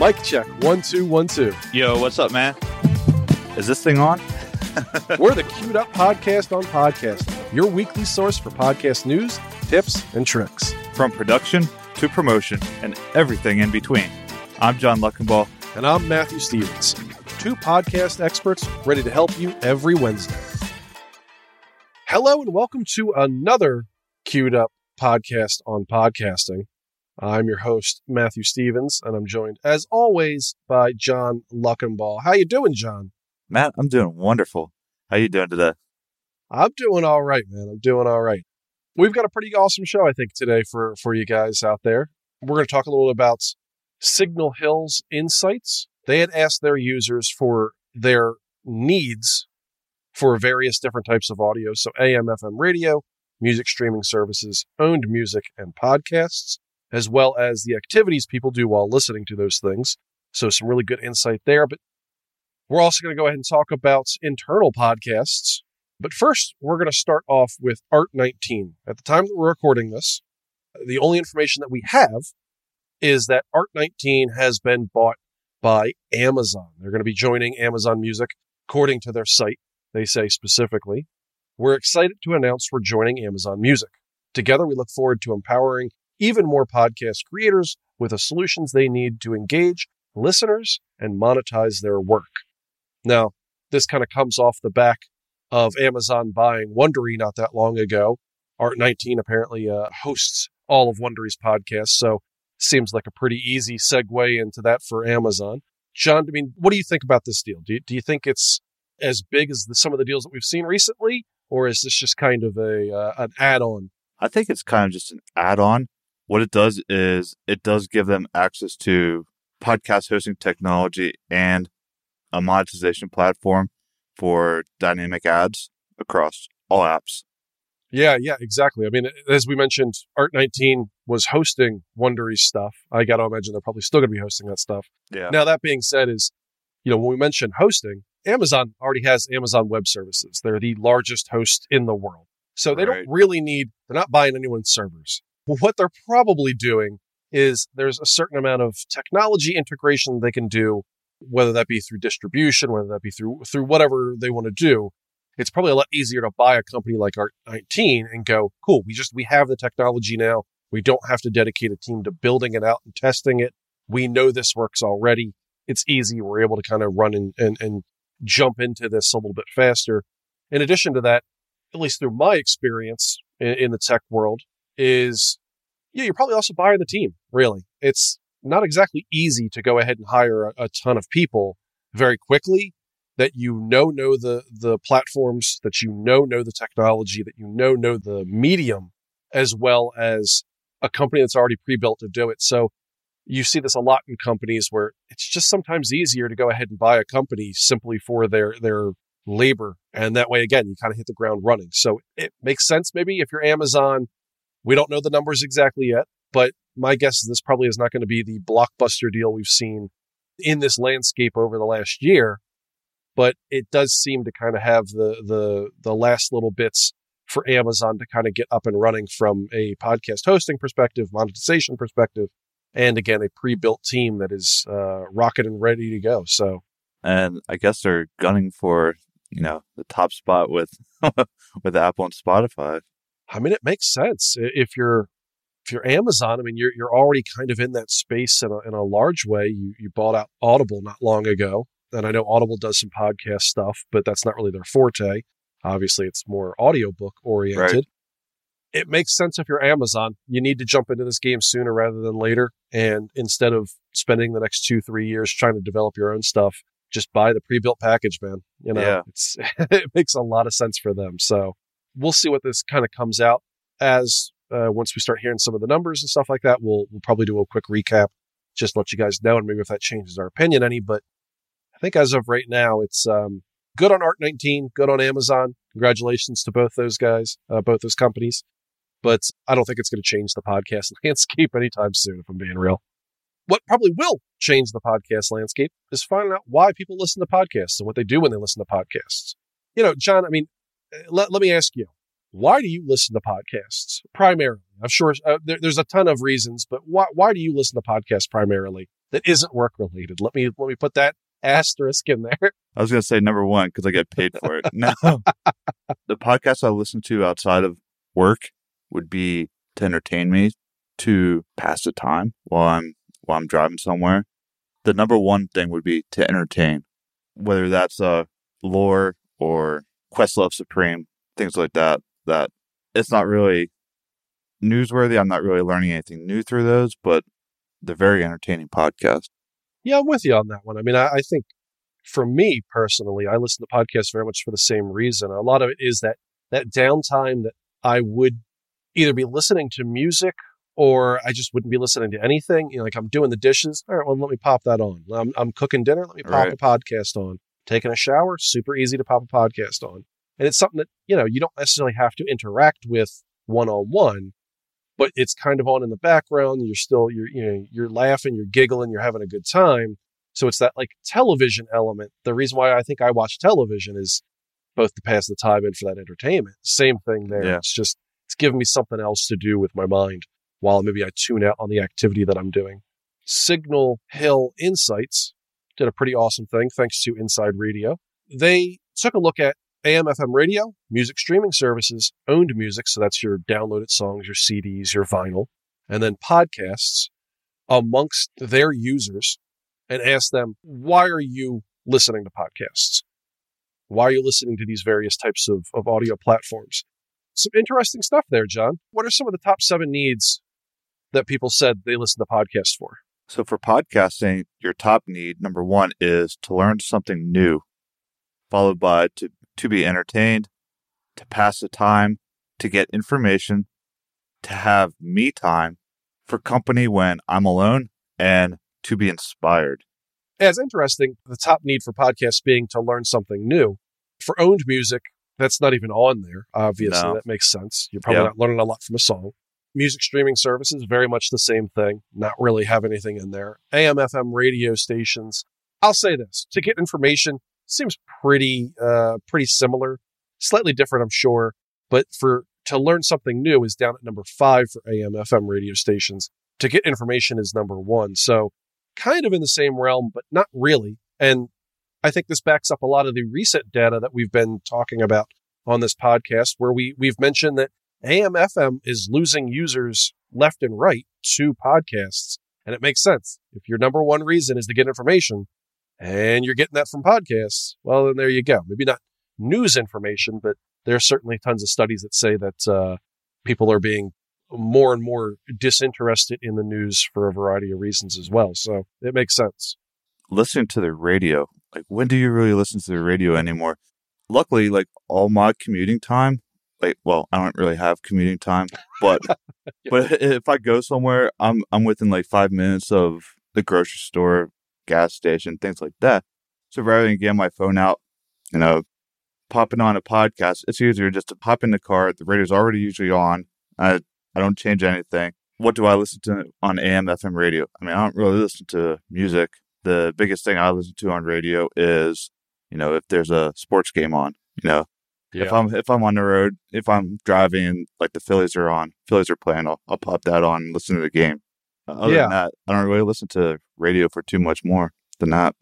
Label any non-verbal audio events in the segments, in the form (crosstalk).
Mic check. One, two, one, two. Yo, what's up, man? Is this thing on? (laughs) We're the Q'd Up Podcast on Podcasting, your weekly source for podcast news, tips, and tricks. From production to promotion and everything in between. I'm John Luckenbaugh. And I'm Matthew Stevens, two podcast experts ready to help you every Wednesday. Hello, and welcome to another Q'd Up Podcast on Podcasting. I'm your host, Matthew Stevens, and I'm joined, as always, by John Luckenbaugh. How you doing, John? Matt, I'm doing wonderful. How you doing today? I'm doing all right, man. I'm doing all right. We've got a pretty awesome show, I think, today for for you guys out there. We're going to talk a little about Signal Hill's insights. They had asked their users for their needs for various different types of audio, so AM, FM radio, music streaming services, owned music, and podcasts as well as the activities people do while listening to those things. So, some really good insight there. But we're also going to go ahead and talk about internal podcasts. But first, we're going to start off with Art 19. At the time that we're recording this, the only information that we have is that Art 19 has been bought by Amazon. They're going to be joining Amazon Music, according to their site, they say specifically. We're excited to announce we're joining Amazon Music. Together, we look forward to empowering even more podcast creators with the solutions they need to engage listeners and monetize their work. Now, this kind of comes off the back of Amazon buying Wondery not that long ago. Art 19 apparently uh, hosts all of Wondery's podcasts, so seems like a pretty easy segue into that for Amazon. John, I mean, what do you think about this deal? Do you, do you think it's as big as the, some of the deals that we've seen recently, or is this just kind of a uh, an add-on? I think it's kind of just an add-on. What it does is it does give them access to podcast hosting technology and a monetization platform for dynamic ads across all apps. Yeah, yeah, exactly. I mean, as we mentioned, Art 19 was hosting Wondery stuff. I got to imagine they're probably still going to be hosting that stuff. Yeah. Now, that being said, is, you know, when we mentioned hosting, Amazon already has Amazon Web Services. They're the largest host in the world. So they Right. don't really need, they're not buying anyone's servers. What they're probably doing is there's a certain amount of technology integration they can do, whether that be through distribution, whether that be through through whatever they want to do. It's probably a lot easier to buy a company like Art 19 and go, cool, we just we have the technology now. We don't have to dedicate a team to building it out and testing it. We know this works already. It's easy. We're able to kind of run and, and, and jump into this a little bit faster. In addition to that, at least through my experience in, in the tech world, is yeah, you're probably also buying the team, really. It's not exactly easy to go ahead and hire a, a ton of people very quickly that you know know the the platforms, that you know know the technology, that you know know the medium, as well as a company that's already pre-built to do it. So you see this a lot in companies where it's just sometimes easier to go ahead and buy a company simply for their their labor. And that way again, you kind of hit the ground running. So it makes sense maybe if you're Amazon. We don't know the numbers exactly yet, but my guess is this probably is not going to be the blockbuster deal we've seen in this landscape over the last year. But it does seem to kind of have the the the last little bits for Amazon to kind of get up and running from a podcast hosting perspective, monetization perspective, and again a pre-built team that is uh, rocket and ready to go. So And I guess they're gunning for, you know, the top spot with (laughs) with Apple and Spotify. I mean, it makes sense if you're if you're Amazon. I mean, you're you're already kind of in that space in a, in a large way. You you bought out Audible not long ago, and I know Audible does some podcast stuff, but that's not really their forte. Obviously, it's more audiobook oriented. Right. It makes sense if you're Amazon. You need to jump into this game sooner rather than later, and instead of spending the next two three years trying to develop your own stuff, just buy the pre-built package, man. You know, Yeah. it's (laughs) it makes a lot of sense for them. So we'll see what this kind of comes out as uh, once we start hearing some of the numbers and stuff like that. We'll we'll probably do a quick recap, just let you guys know, and maybe if that changes our opinion any. But I think as of right now, it's um, good on Art 19, good on Amazon. Congratulations to both those guys, uh, both those companies. But I don't think it's going to change the podcast (laughs) landscape anytime soon, if I'm being real. What probably will change the podcast landscape is finding out why people listen to podcasts and what they do when they listen to podcasts. You know, John, I mean, let, let me ask you, why do you listen to podcasts primarily? I'm sure uh, there, there's a ton of reasons, but why why do you listen to podcasts primarily that isn't work related? Let me let me put that (laughs) asterisk in there. I was going to say number one because I get paid for it. no, (laughs) the podcasts I listen to outside of work would be to entertain me, to pass the time while I'm while I'm driving somewhere. The number one thing would be to entertain, whether that's uh lore or Questlove Supreme, things like that. That it's not really newsworthy. I'm not really learning anything new through those, but they're very entertaining podcasts. Yeah, I'm with you on that one. I mean, I, I think for me personally, I listen to podcasts very much for the same reason. A lot of it is that that downtime that I would either be listening to music or I just wouldn't be listening to anything. You know, like I'm doing the dishes. All right, well, let me pop that on. I'm, I'm cooking dinner. Let me pop Right. a podcast on. Taking a shower, super easy to pop a podcast on. And it's something that, you know, you don't necessarily have to interact with one on one, but it's kind of on in the background. You're still, you're, you know, you're laughing, you're giggling, you're having a good time. So it's that like television element. The reason why I think I watch television is both to pass the time and for that entertainment. Same thing there. Yeah. It's just, it's giving me something else to do with my mind while maybe I tune out on the activity that I'm doing. Signal Hill Insights did a pretty awesome thing thanks to Inside Radio. They took a look at AM FM radio, music streaming services, owned music. So that's your downloaded songs, your CDs, your vinyl, and then podcasts amongst their users and asked them, why are you listening to podcasts? Why are you listening to these various types of, of audio platforms? Some interesting stuff there, John. What are some of the top seven needs that people said they listen to podcasts for? So for podcasting, your top need number one is to learn something new, followed by to to be entertained, to pass the time, to get information, to have me time, for company when I'm alone, and to be inspired. Yeah, it's interesting. The top need for podcasts being to learn something new. For owned music, that's not even on there. Obviously, No. that makes sense. You're probably Yeah. not learning a lot from a song. Music streaming services, very much the same thing. Not really have anything in there. AM, FM radio stations. I'll say this to get information seems pretty, uh, pretty similar. Slightly different, I'm sure. But for to learn something new is down at number five for AM, FM radio stations. To get information is number one. So kind of in the same realm, but not really. And I think this backs up a lot of the recent data that we've been talking about on this podcast, where we, we've mentioned that AM FM is losing users left and right to podcasts. And it makes sense. If your number one reason is to get information and you're getting that from podcasts, well, then there you go. Maybe not news information, but there are certainly tons of studies that say that uh, people are being more and more disinterested in the news for a variety of reasons as well. So it makes sense. Listening to the radio, like when do you really listen to the radio anymore? Luckily, like all my commuting time, like well, I don't really have commuting time, but (laughs) but (laughs) if I go somewhere, I'm I'm within like five minutes of the grocery store, gas station, things like that. So rather than getting my phone out, you know, popping on a podcast, it's easier just to pop in the car. The radio's already usually on. I I don't change anything. What do I listen to on AM FM radio? I mean, I don't really listen to music. The biggest thing I listen to on radio is, you know, if there's a sports game on, you know, if I'm if I'm on the road, if I'm driving like the Phillies are on, Phillies are playing, I'll, I'll pop that on and listen to the game. Uh, other Yeah. than that, I don't really listen to radio for too much more than that.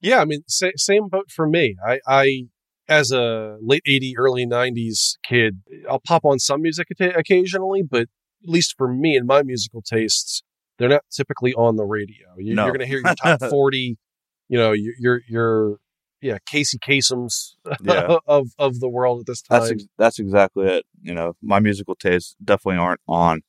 Yeah, I mean, sa- same boat for me. I, I, as a late 80s, early 90s kid, I'll pop on some music occa- occasionally, but at least for me and my musical tastes, they're not typically on the radio. You, No. You're going to hear your (laughs) top 40, you know, your, your yeah, Casey Kasem's Yeah. (laughs) of, of the world at this time. That's ex- that's exactly it. You know, my musical tastes definitely aren't on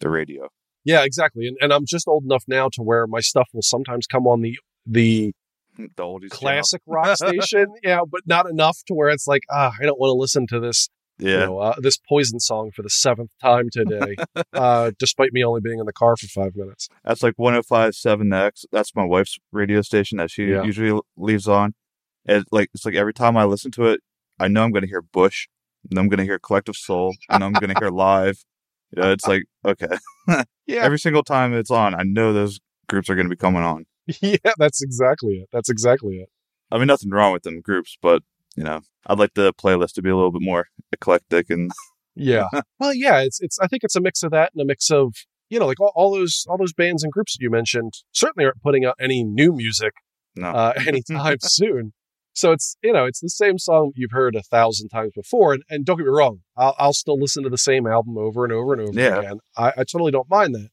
the radio. yeah, exactly. And, and I'm just old enough now to where my stuff will sometimes come on the, the The oldies channel. classic rock station. (laughs) Yeah, but not enough to where it's like, ah, I don't want to listen to this Yeah, you know, uh, this poison song for the seventh time today, uh, despite me only being in the car for five minutes. that's like 105.7X. That's my wife's radio station that she Yeah. usually leaves on. And like it's like every time I listen to it, I know I'm going to hear Bush, and I'm going to hear Collective Soul, and I'm going to hear Live. You know, it's like okay, (laughs) Yeah, every single time it's on, I know those groups are going to be coming on. (laughs) yeah, that's exactly it. That's exactly it. I mean, nothing wrong with them groups, but you know, I'd like the playlist to be a little bit more eclectic and Yeah. (laughs) well, yeah, it's it's I think it's a mix of that and a mix of, you know, like all, all those all those bands and groups that you mentioned certainly aren't putting out any new music No. uh, anytime soon. So it's you know it's the same song you've heard a thousand times before, and, and don't get me wrong, I'll, I'll still listen to the same album over and over and over Yeah. again. I, I totally don't mind that,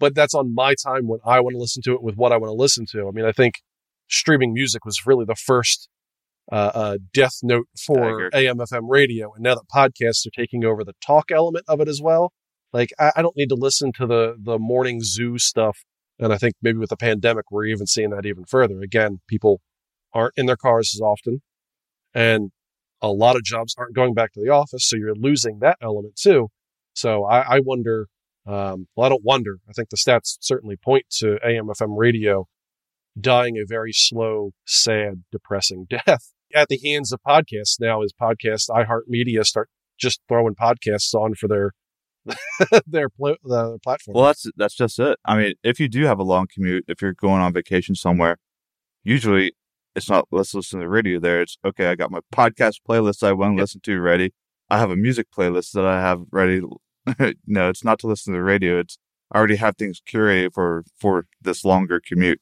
but that's on my time when I want to listen to it with what I want to listen to. I mean, I think streaming music was really the first uh, uh, death note for AM/FM radio, and now that podcasts are taking over the talk element of it as well, like I, I don't need to listen to the the morning zoo stuff. And I think maybe with the pandemic, we're even seeing that even further. Again, people aren't in their cars as often, and a lot of jobs aren't going back to the office, so you're losing that element too. So I, I wonder. Um, well, I don't wonder. I think the stats certainly point to AM/FM radio dying a very slow, sad, depressing (laughs) death at the hands of podcasts. Now, as podcasts, iHeartMedia start just throwing podcasts on for their (laughs) their pl- the platform. Well, that's that's just it. I mean, if you do have a long commute, if you're going on vacation somewhere, usually it's not let's listen to the radio there. It's okay. I got my podcast playlist I want to Yep. listen to ready. I have a music playlist that I have ready. (laughs) no, it's not to listen to the radio. It's I already have things curated for for this longer commute.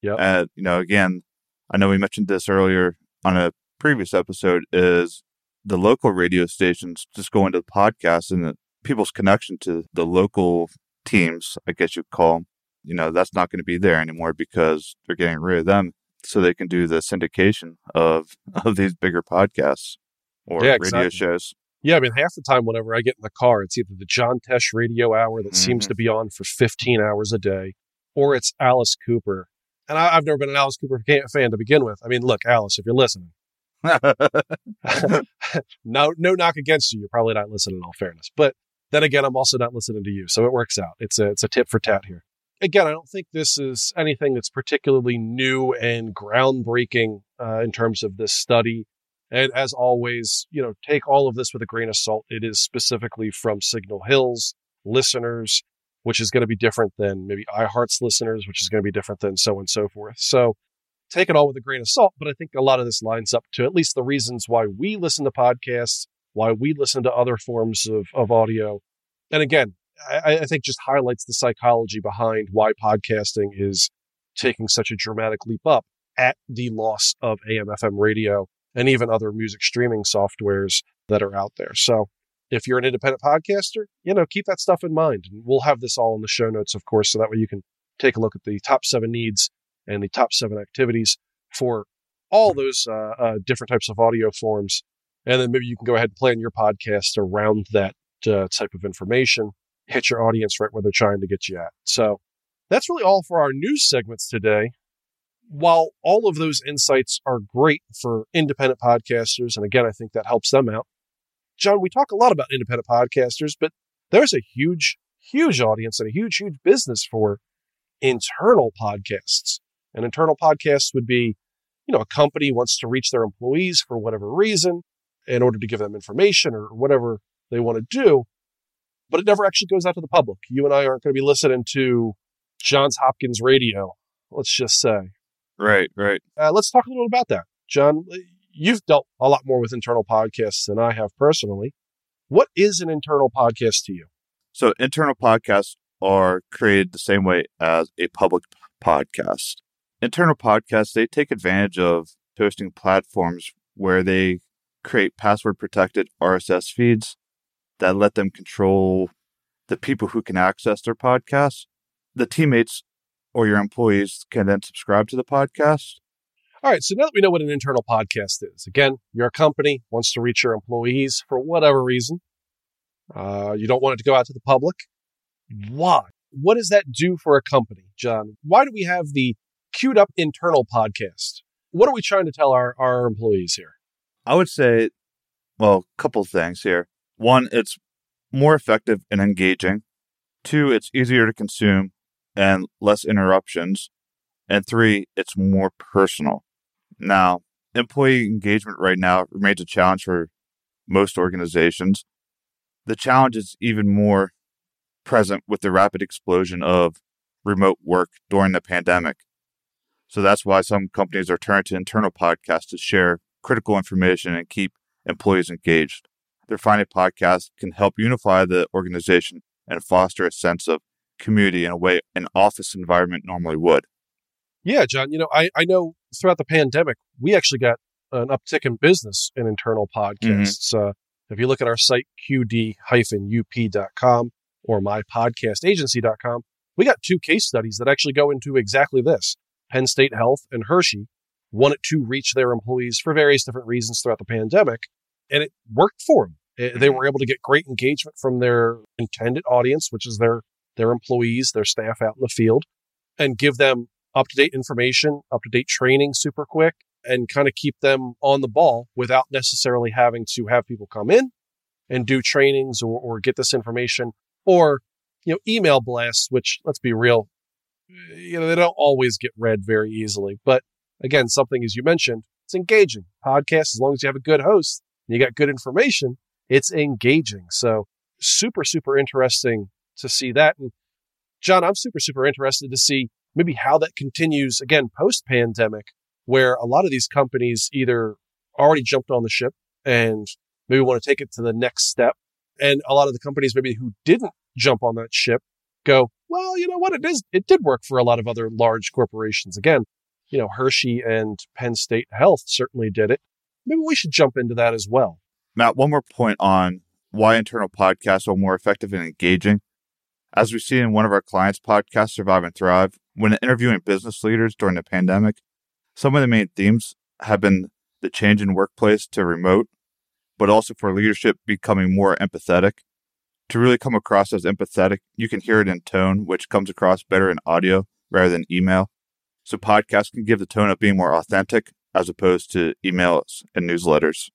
Yeah. And you know, again, I know we mentioned this earlier on a previous episode. Is the local radio stations just go into the podcast and the, people's connection to the local teams, I guess you'd call 'em, you know, that's not going to be there anymore because they're getting rid of them so they can do the syndication of (laughs) of these bigger podcasts or Yeah, radio exactly. shows. Yeah, I mean, half the time, whenever I get in the car, it's either the John Tesh radio hour that seems Mhm. to be on for 15 hours a day, or it's Alice Cooper. And I, I've never been an Alice Cooper fan to begin with. I mean, look, Alice, if you're listening, (laughs) no, no knock against you. You're probably not listening. In all fairness, but then again, I'm also not listening to you, so it works out. It's a it's a tip for tat here. Again, I don't think this is anything that's particularly new and groundbreaking uh, in terms of this study. And as always, you know, take all of this with a grain of salt. It is specifically from Signal Hills listeners, which is going to be different than maybe iHeart's listeners, which is going to be different than so and so forth. So take it all with a grain of salt. But I think a lot of this lines up to at least the reasons why we listen to podcasts, why we listen to other forms of, of audio. And again, I, I think just highlights the psychology behind why podcasting is taking such a dramatic leap up at the loss of AM FM radio and even other music streaming softwares that are out there. So if you're an independent podcaster, you know, keep that stuff in mind. And we'll have this all in the show notes, of course, so that way you can take a look at the top seven needs and the top seven activities for all those uh, uh, different types of audio forms. And then maybe you can go ahead and plan your podcast around that uh, type of information, hit your audience right where they're trying to get you at. So that's really all for our news segments today. While all of those insights are great for independent podcasters, and again, I think that helps them out. John, we talk a lot about independent podcasters, but there's a huge, huge audience and a huge, huge business for internal podcasts. An internal podcast would be, you know, a company wants to reach their employees for whatever reason in order to give them information or whatever they want to do, but it never actually goes out to the public. You and I aren't going to be listening to Johns Hopkins radio, let's just say. right, right. Uh, let's talk a little about that. John, you've dealt a lot more with internal podcasts than I have personally. What is an internal podcast to you? So internal podcasts are created the same way as a public podcast. Internal podcasts, they take advantage of hosting platforms where they create password protected RSS feeds that let them control the people who can access their podcasts. The teammates or your employees can then subscribe to the podcast. All right, so now that we know what an internal podcast is, again, your company wants to reach your employees for whatever reason. Uh, you don't want it to go out to the public. Why? What does that do for a company, John? Why do we have the Q'd up internal podcast? What are we trying to tell our, our employees here? I would say, well, a couple things here. One, it's more effective and engaging. Two, it's easier to consume and less interruptions. And three, it's more personal. Now, employee engagement right now remains a challenge for most organizations. The challenge is even more present with the rapid explosion of remote work during the pandemic. So that's why some companies are turning to internal podcasts to share critical information and keep employees engaged. They're finding podcast can help unify the organization and foster a sense of community in a way an office environment normally would. Yeah, John, you know, I, I know throughout the pandemic, we actually got an uptick in business in internal podcasts. Mm-hmm. Uh, if you look at our site, qd-up.com or mypodcastagency.com, we got two case studies that actually go into exactly this. Penn State Health and Hershey wanted to reach their employees for various different reasons throughout the pandemic, and it worked for them. It, they mm-hmm. were able to get great engagement from their intended audience, which is their their employees, their staff out in the field, and give them up to date information, up to date training super quick, and kind of keep them on the ball without necessarily having to have people come in and do trainings or, or get this information or you know email blasts which let's be real you know they don't always get read very easily but again something as you mentioned it's engaging podcast as long as you have a good host you got good information it's engaging so super super interesting to see that and john i'm super super interested to see maybe how that continues again post pandemic where a lot of these companies either already jumped on the ship and maybe want to take it to the next step. And a lot of the companies maybe who didn't jump on that ship go, well, you know what? It is, it did work for a lot of other large corporations. Again, you know, Hershey and Penn State Health certainly did it. Maybe we should jump into that as well. Matt, one more point on why internal podcasts are more effective and engaging. As we see in one of our clients' podcasts, Survive and Thrive, when interviewing business leaders during the pandemic, some of the main themes have been the change in workplace to remote, but also for leadership becoming more empathetic. To really come across as empathetic, you can hear it in tone, which comes across better in audio rather than email. So podcasts can give the tone of being more authentic as opposed to emails and newsletters.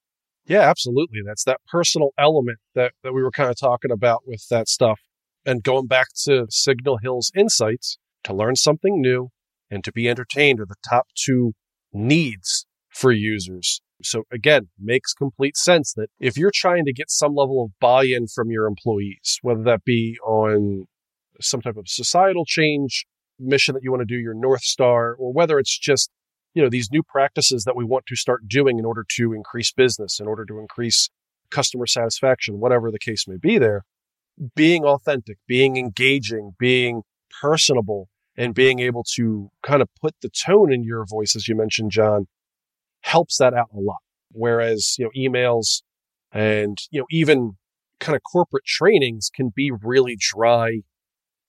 Yeah, absolutely. That's that personal element that, that we were kind of talking about with that stuff. And going back to Signal Hill's insights to learn something new and to be entertained are the top two needs for users. So again, makes complete sense that if you're trying to get some level of buy-in from your employees, whether that be on some type of societal change mission that you want to do, your North Star, or whether it's just, you know, these new practices that we want to start doing in order to increase business, in order to increase customer satisfaction, whatever the case may be there, being authentic, being engaging, being personable, and being able to kind of put the tone in your voice, as you mentioned, John, helps that out a lot. Whereas, you know, emails and, you know, even kind of corporate trainings can be really dry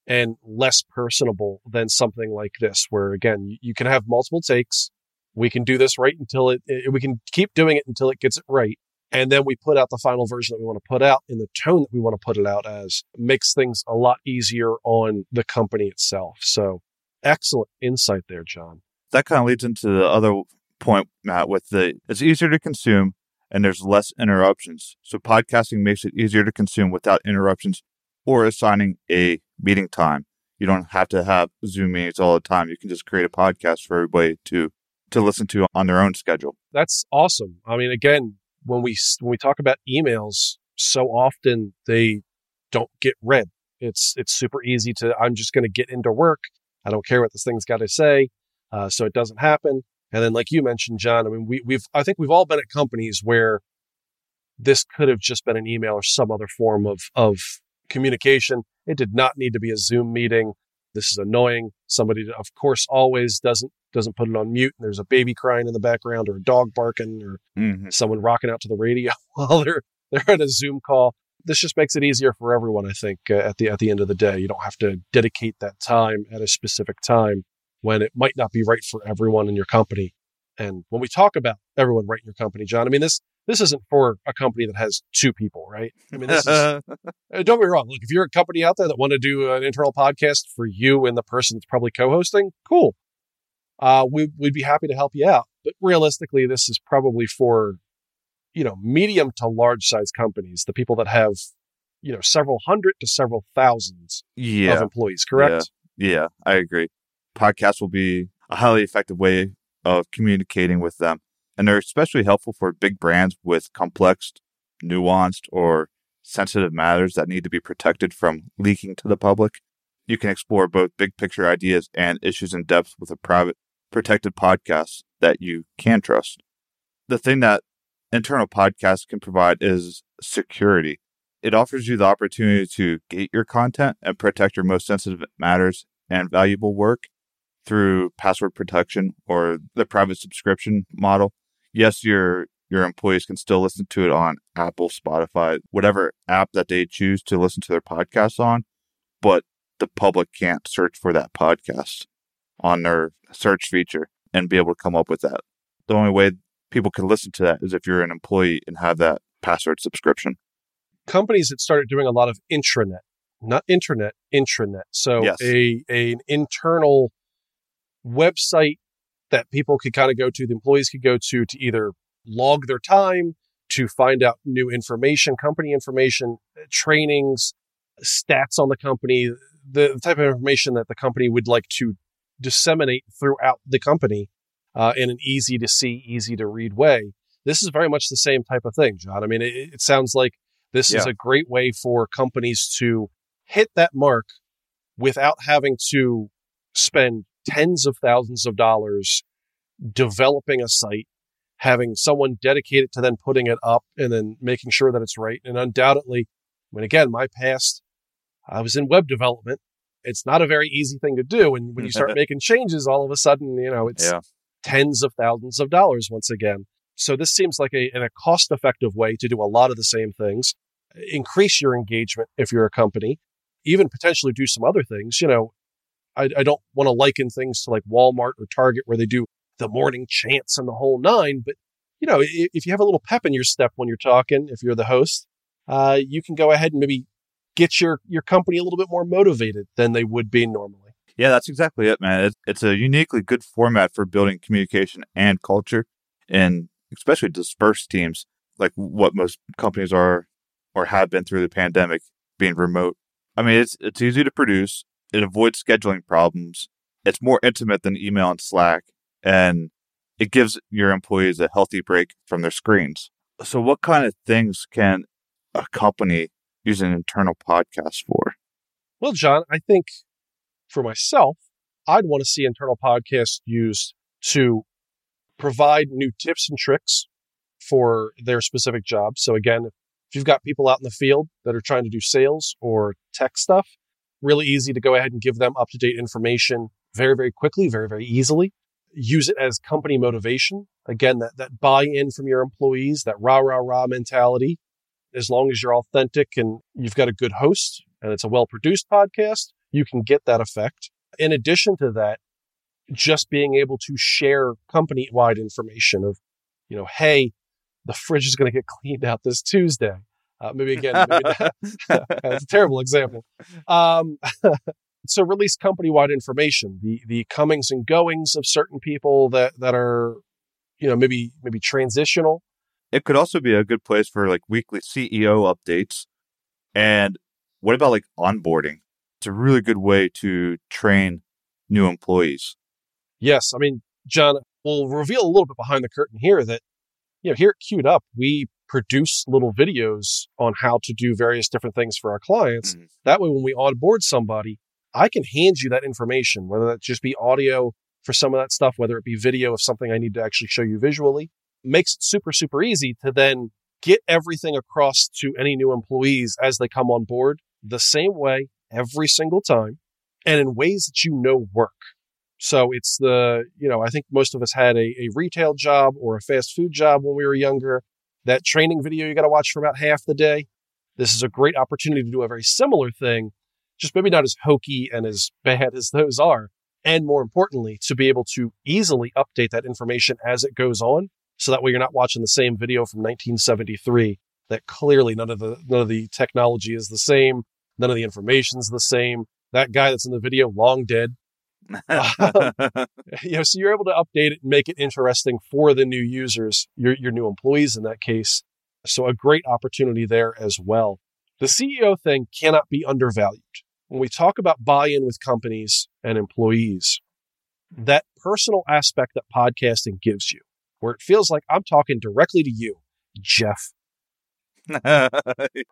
and less personable than something like this, where again, you, can have multiple takes. We can do this right until it, it, we can keep doing it until it gets it right. And then we put out the final version that we want to put out in the tone that we want to put it out as makes things a lot easier on the company itself. So excellent insight there, John. That kind of leads into the other point, Matt, with the it's easier to consume and there's less interruptions. So podcasting makes it easier to consume without interruptions or assigning a meeting time. You don't have to have Zoom meetings all the time. You can just create a podcast for everybody to to listen to on their own schedule. That's awesome. I mean, again, when we when we talk about emails, so often they don't get read. It's it's super easy to I'm just going to get into work. I don't care what this thing's got to say, uh, so it doesn't happen. And then, like you mentioned, John, I mean, we, we've I think we've all been at companies where this could have just been an email or some other form of of communication. It did not need to be a Zoom meeting. This is annoying. Somebody, of course, always doesn't doesn't put it on mute. And there's a baby crying in the background, or a dog barking, or mm-hmm. someone rocking out to the radio (laughs) while they're they're at a Zoom call. This just makes it easier for everyone. I think uh, at the at the end of the day, you don't have to dedicate that time at a specific time when it might not be right for everyone in your company. And when we talk about everyone right in your company, John, I mean this this isn't for a company that has two people, right? I mean, this is, (laughs) uh, don't get me wrong. Look, if you're a company out there that want to do an internal podcast for you and the person that's probably co-hosting, cool. Uh, we, we'd be happy to help you out. But realistically, this is probably for, you know, medium to large size companies, the people that have, you know, several hundred to several thousands yeah. of employees, correct? Yeah. yeah, I agree. Podcasts will be a highly effective way of communicating with them and they're especially helpful for big brands with complex, nuanced, or sensitive matters that need to be protected from leaking to the public. You can explore both big picture ideas and issues in depth with a private, protected podcast that you can trust. The thing that internal podcasts can provide is security. It offers you the opportunity to gate your content and protect your most sensitive matters and valuable work through password protection or the private subscription model. Yes, your your employees can still listen to it on Apple, Spotify, whatever app that they choose to listen to their podcasts on, but the public can't search for that podcast on their search feature and be able to come up with that. The only way people can listen to that is if you're an employee and have that password subscription. Companies that started doing a lot of intranet, not internet, intranet. So Yes. a, a an internal website that people could kind of go to, the employees could go to to either log their time, to find out new information, company information, uh, trainings, stats on the company, the type of information that the company would like to disseminate throughout the company uh, in an easy to see, easy to read way. This is very much the same type of thing, John. I mean, it, it sounds like this is a great way for companies to hit that mark without having to spend tens of thousands of dollars developing a site, having someone dedicated to then putting it up and then making sure that it's right. And undoubtedly, I mean, again, my past, I was in web development. It's not a very easy thing to do. And when you start (laughs) making changes, all of a sudden, you know, it's Yeah. tens of thousands of dollars once again. So this seems like a, a cost effective way to do a lot of the same things, increase your engagement if you're a company, even potentially do some other things. You know, I, I don't want to liken things to like Walmart or Target where they do the morning chants and the whole nine, but you know, if, if you have a little pep in your step when you're talking, if you're the host, uh, you can go ahead and maybe get your, your company a little bit more motivated than they would be normally. Yeah, that's exactly it, man. It's, it's a uniquely good format for building communication and culture, and especially dispersed teams like what most companies are or have been through the pandemic, being remote. I mean, it's it's easy to produce. It avoids scheduling problems. It's more intimate than email and Slack, and it gives your employees a healthy break from their screens. So, what kind of things can a company use an internal podcast for? Well, John, I think for myself, I'd want to see internal podcasts used to provide new tips and tricks for their specific jobs. So again, if you've got people out in the field that are trying to do sales or tech stuff, really easy to go ahead and give them up to date information very, very quickly, very, very easily. Use it as company motivation. Again, that, that buy in from your employees, that rah, rah, rah mentality. As long as you're authentic and you've got a good host and it's a well produced podcast, you can get that effect. In addition to that, just being able to share company wide information of, you know, hey, the fridge is going to get (laughs) cleaned out this Tuesday. Uh, maybe again, maybe (laughs) (laughs) that's a terrible example. Um, (laughs) so release company wide information, the the comings and goings of certain people that that are, you know, maybe maybe transitional. It could also be a good place for like weekly CEO updates. And what about like onboarding? It's a really good way to train new employees. Yes, I mean, John, we'll reveal a little bit behind the curtain here that, you know, here at Q'd Up, we produce little videos on how to do various different things for our clients. Mhm. That way, when we onboard somebody, I can hand you that information, whether that just be audio for some of that stuff, whether it be video of something I need to actually show you visually. Makes it super, super easy to then get everything across to any new employees as they come on board the same way every single time and in ways that you know work. So it's the, you know, I think most of us had a, a retail job or a fast food job when we were younger. That training video you got to watch for about half the day. This is a great opportunity to do a very similar thing, just maybe not as hokey and as bad (laughs) as those are. And more importantly, to be able to easily update that information as it goes on. So that way you're not watching the same video from 1973 that clearly none of the, none of the technology is the same. None of the information's the same. That guy that's in the video, long dead. (laughs) (laughs) you know, so you're able to update it and make it interesting for the new users, your, your new employees in that case. So a great opportunity there as well. The CEO thing cannot be undervalued. When we talk about buy-in with companies and employees, that personal aspect that podcasting gives you, where it feels like I'm talking directly to you, Jeff. (laughs)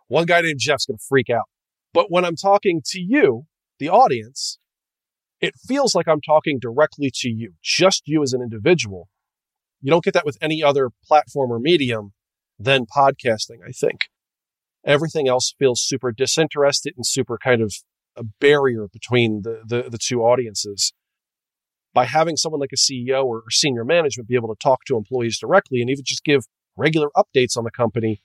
One guy named Jeff's going to freak out. But when I'm talking to you, the audience, it feels like I'm talking directly to you, just you as an individual. You don't get that with any other platform or medium than podcasting, I think. Everything else feels super disinterested and super kind of a barrier between the, the, the two audiences. By having someone like a CEO or senior management be able to talk to employees directly and even just give regular updates on the company,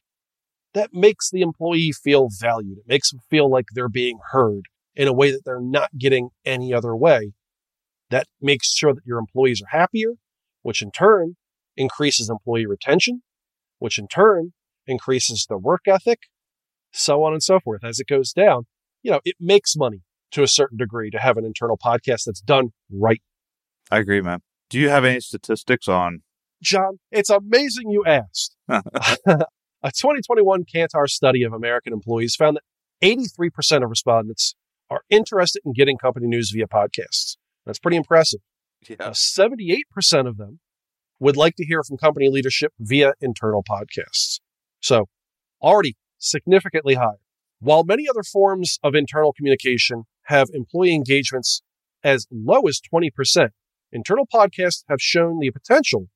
that makes the employee feel valued. It makes them feel like they're being heard in a way that they're not getting any other way. That makes sure that your employees are happier, which in turn increases employee retention, which in turn increases the work ethic, so on and so forth. As it goes down, you know, it makes money to a certain degree to have an internal podcast that's done right. I agree, man. Do you have any statistics on? John, it's amazing you asked. (laughs) a 2021 Kantar study of American employees found that 83% of respondents are interested in getting company news via podcasts. That's pretty impressive. Yeah. Uh, 78% of them would like to hear from company leadership via internal podcasts. So already significantly higher. While many other forms of internal communication have employee engagements as low as 20%, internal podcasts have shown the potential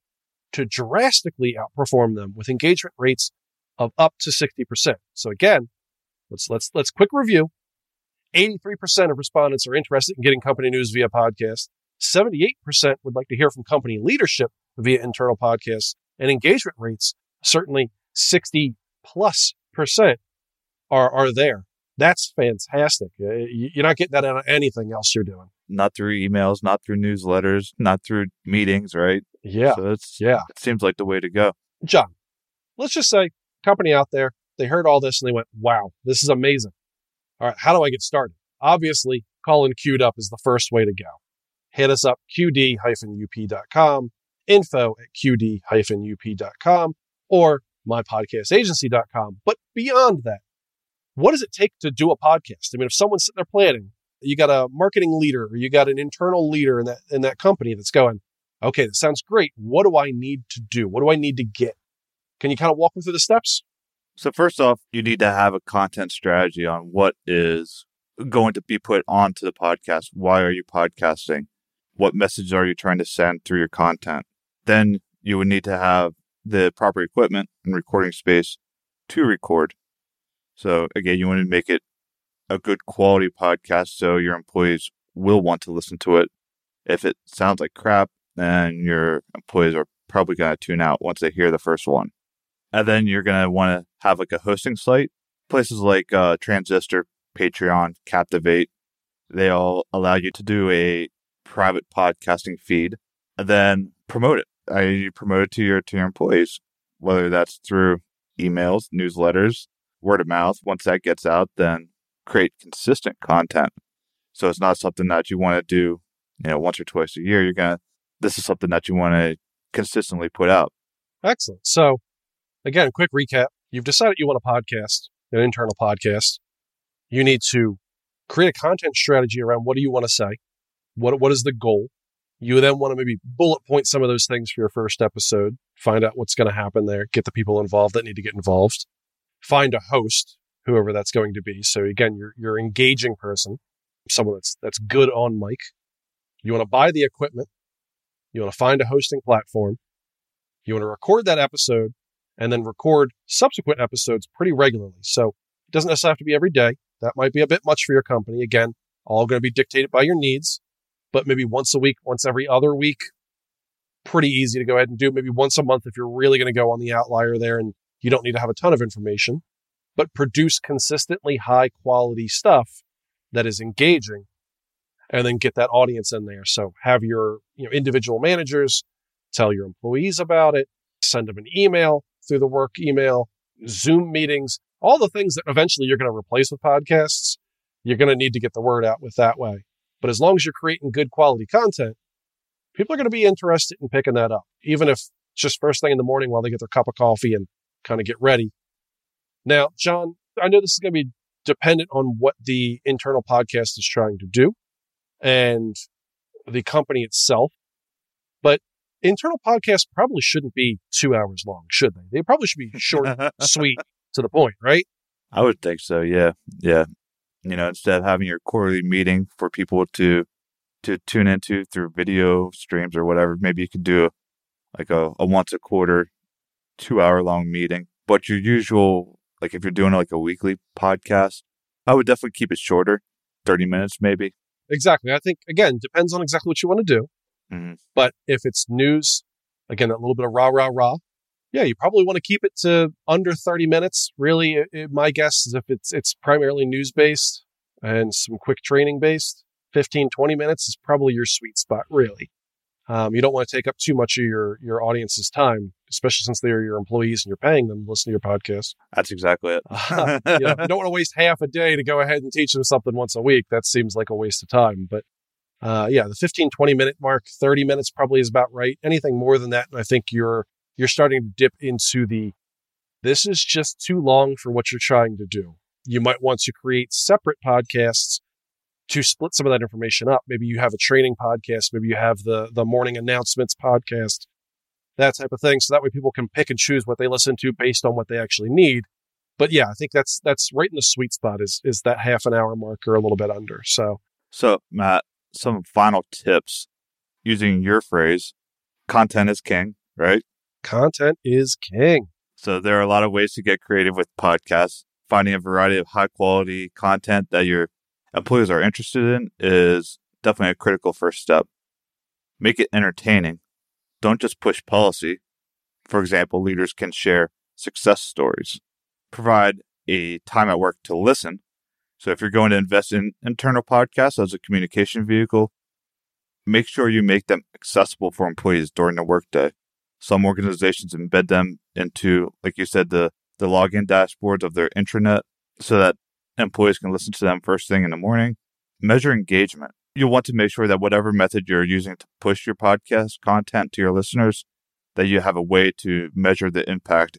to drastically outperform them with engagement rates of up to 60%. So again, let's let's let's quick review. 83% of respondents are interested in getting company news via podcast. 78% would like to hear from company leadership via internal podcasts and engagement rates, certainly 60 plus percent are, are there. That's fantastic. Uh, you're not getting that out of anything else you're doing. Not through emails, not through newsletters, not through meetings, right? Yeah. So it's, yeah. it seems like the way to go. John, let's just say company out there, they heard all this and they went, wow, this is amazing. All right, how do I get started? Obviously, calling Q'd up is the first way to go. Hit us up, qd-up.com, info at qd-up.com, or mypodcastagency.com. But beyond that, what does it take to do a podcast? I mean, if someone's sitting there planning, you got a marketing leader or you got an internal leader in that in that company that's going, okay, that sounds great. What do I need to do? What do I need to get? Can you kind of walk me through the steps? So first off, you need to have a content strategy on what is going to be put onto the podcast. Why are you podcasting? What message are you trying to send through your content? Then you would need to have the proper equipment and recording space to record. So again, you want to make it a good quality podcast so your employees will want to listen to it. If it sounds like crap, then your employees are probably going to tune out once they hear the first one. And then you're going to want to have like a hosting site. Places like uh, Transistor, Patreon, Captivate, they all allow you to do a private podcasting feed and then promote it. I you promote it to your to your employees, whether that's through emails, newsletters, word of mouth. Once that gets out, then create consistent content. So it's not something that you want to do, you know, once or twice a year. You're gonna. This is something that you want to consistently put out. Excellent. So, again, quick recap. You've decided you want a podcast, an internal podcast. You need to create a content strategy around what do you want to say? What, what is the goal? You then want to maybe bullet point some of those things for your first episode, find out what's going to happen there, get the people involved that need to get involved, find a host, whoever that's going to be. So again, you're you're engaging person, someone that's that's good on mic. You want to buy the equipment. You want to find a hosting platform. You want to record that episode and then record subsequent episodes pretty regularly. So it doesn't necessarily have to be every day. That might be a bit much for your company. Again, all going to be dictated by your needs but maybe once a week, once every other week, pretty easy to go ahead and do. Maybe once a month if you're really going to go on the outlier there and you don't need to have a ton of information, but produce consistently high quality stuff that is engaging and then get that audience in there. So have your you know individual managers tell your employees about it, send them an email through the work email, Zoom meetings, all the things that eventually you're going to replace with podcasts. You're going to need to get the word out with that way. But as long as you're creating good quality content, people are going to be interested in picking that up, even if just first thing in the morning while they get their cup of coffee and kind of get ready. Now, John, I know this is going to be dependent on what the internal podcast is trying to do and the company itself. Internal podcasts probably shouldn't be two hours long, should they? They probably should be short, (laughs) sweet, to the point, right? I would think so. Yeah. Yeah you know, instead of having your quarterly meeting for people to to tune into through video streams or whatever, maybe you could do a, like a, a once a quarter, two hour long meeting. But your usual Like if you're doing like a weekly podcast, I would definitely keep it shorter, 30 minutes maybe. Exactly. I think, again, depends on exactly what you want to do. Mhm. But if it's news, again, that little bit of rah, rah, rah, yeah, you probably want to keep it to under 30 minutes. Really, it, it- my guess is if it's, it's primarily news based and some quick training based, 15, 20 minutes is probably your sweet spot, really. Um, you don't want to take up too much of your, your audience's time, especially since they're your employees and you're paying them to listen to your podcast. That's exactly it. (laughs) you, know, you don't want to waste half a day to go ahead and teach them something once a week. That seems like a waste of time. But uh, yeah, the 15, 20 minute mark, 30 minutes probably is about right. Anything more than that, and I think you're you're starting to dip into the this is just too long for what you're trying to do. You might want to create separate podcasts to split some of that information up. Maybe you have a training podcast, maybe you have the the morning announcements podcast, that type of thing. So that way people can pick and choose what they listen to based on what they actually need but yeah, I think that's that's right in the sweet spot is is that half an hour mark or a little bit under. So So, Matt, some final tips using your phrase content is king, right? content is king. So, there are a lot of ways to get creative with podcasts. Finding a variety of high quality content that your employees are interested in is definitely a critical first step. Make it entertaining. Don't just push policy. For example, leaders can share success stories. Provide a time at work to listen. So if you're going to invest in internal podcasts as a communication vehicle, make sure you make them accessible for employees during the workday. Some organizations embed them into, like you said, the, the login dashboards of their intranet so that employees can listen to them first thing in the morning. Measure engagement. You'll want to make sure that whatever method you're using to push your podcast content to your listeners, that you have a way to measure the impact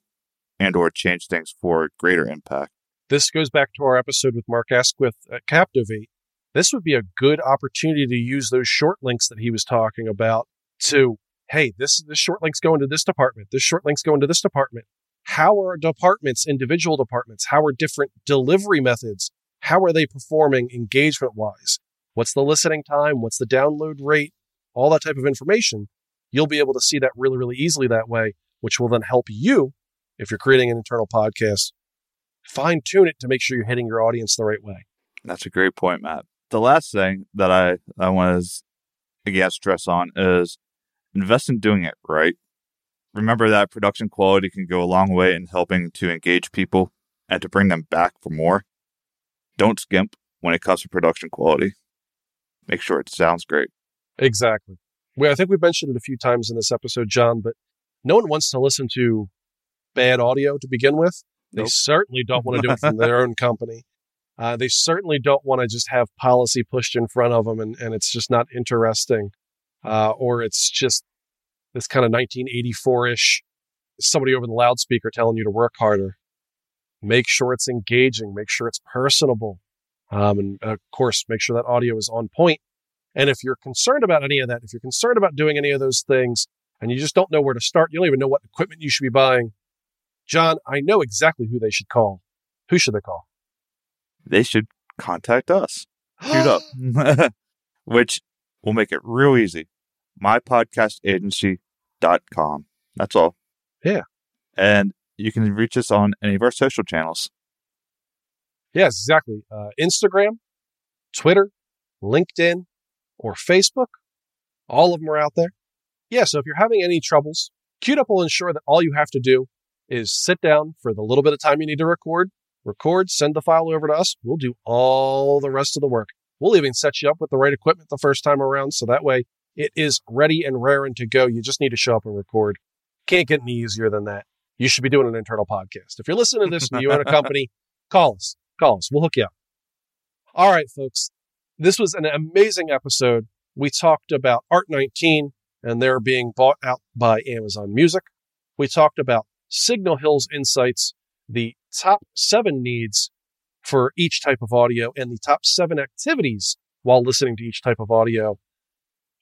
and or change things for greater impact. This goes back to our episode with Mark Asquith at uh, Captivate. This would be a good opportunity to use those short links that he was talking about to, hey, this this short link's going to this department. This short link's going to this department. How are departments, individual departments, how are different delivery methods? How are they performing engagement wise? What's the listening time? What's the download rate? All that type of information. You'll be able to see that really, really easily that way, which will then help you if you're creating an internal podcast fine tune it to make sure you're hitting your audience the right way. That's a great point, Matt. The last thing that I, I want to again stress on is invest in doing it right. Remember that production quality can go a long way in helping to engage people and to bring them back for more. Don't skimp when it comes to production quality. Make sure it sounds great. Exactly. Well, I think we've mentioned it a few times in this episode, John, but no one wants to listen to bad audio to begin with. They Nope. certainly don't want to do it from their own company. Uh, they certainly don't want to just have policy pushed in front of them and, and it's just not interesting. Uh, or it's just this kind of 1984 ish somebody over the loudspeaker telling you to work harder. Make sure it's engaging, make sure it's personable. Um, and of course, make sure that audio is on point. And if you're concerned about any of that, if you're concerned about doing any of those things and you just don't know where to start, you don't even know what equipment you should be buying, John, I know exactly who they should call. Who should they call? They should contact us. Q'd Up. (gasps) (laughs) Which will make it real easy. mypodcastagency.com. That's all. Yeah. And you can reach us on any of our social channels. Yes, exactly. Uh, Instagram, Twitter, LinkedIn, or Facebook. All of them are out there. Yeah, so if you're having any troubles, Up will ensure that all you have to do is sit down for the little bit of time you need to record, record, send the file over to us. We'll do all the rest of the work. We'll even set you up with the right equipment the first time around. So that way it is ready and raring to go. You just need to show up and record. Can't get any easier than that. You should be doing an internal podcast. If you're listening to this and you own a (laughs) company, call us. Call us. We'll hook you up. All right, folks. This was an amazing episode. We talked about Art19 and they're being bought out by Amazon Music. We talked about Signal Hills Insights, the top seven needs for each type of audio and the top seven activities while listening to each type of audio.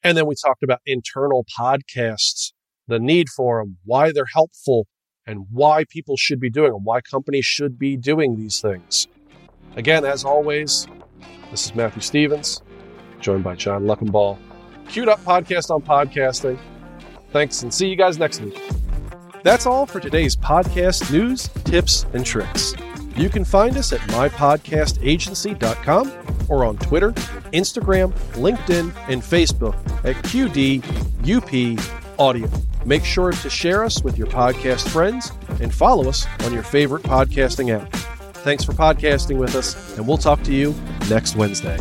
And then we talked about internal podcasts, the need for them, why they're helpful, and why people should be doing them, why companies should be doing these things. Again, as always, this is Matthew Stevens, joined by John Luckenbaugh. Q'd Up podcast on podcasting. Thanks and see you guys next week. That's all for today's podcast news, tips, and tricks. You can find us at mypodcastagency.com or on Twitter, Instagram, LinkedIn, and Facebook at QDUP Audio. Make sure to share us with your podcast friends and follow us on your favorite podcasting app. Thanks for podcasting with us, and we'll talk to you next Wednesday.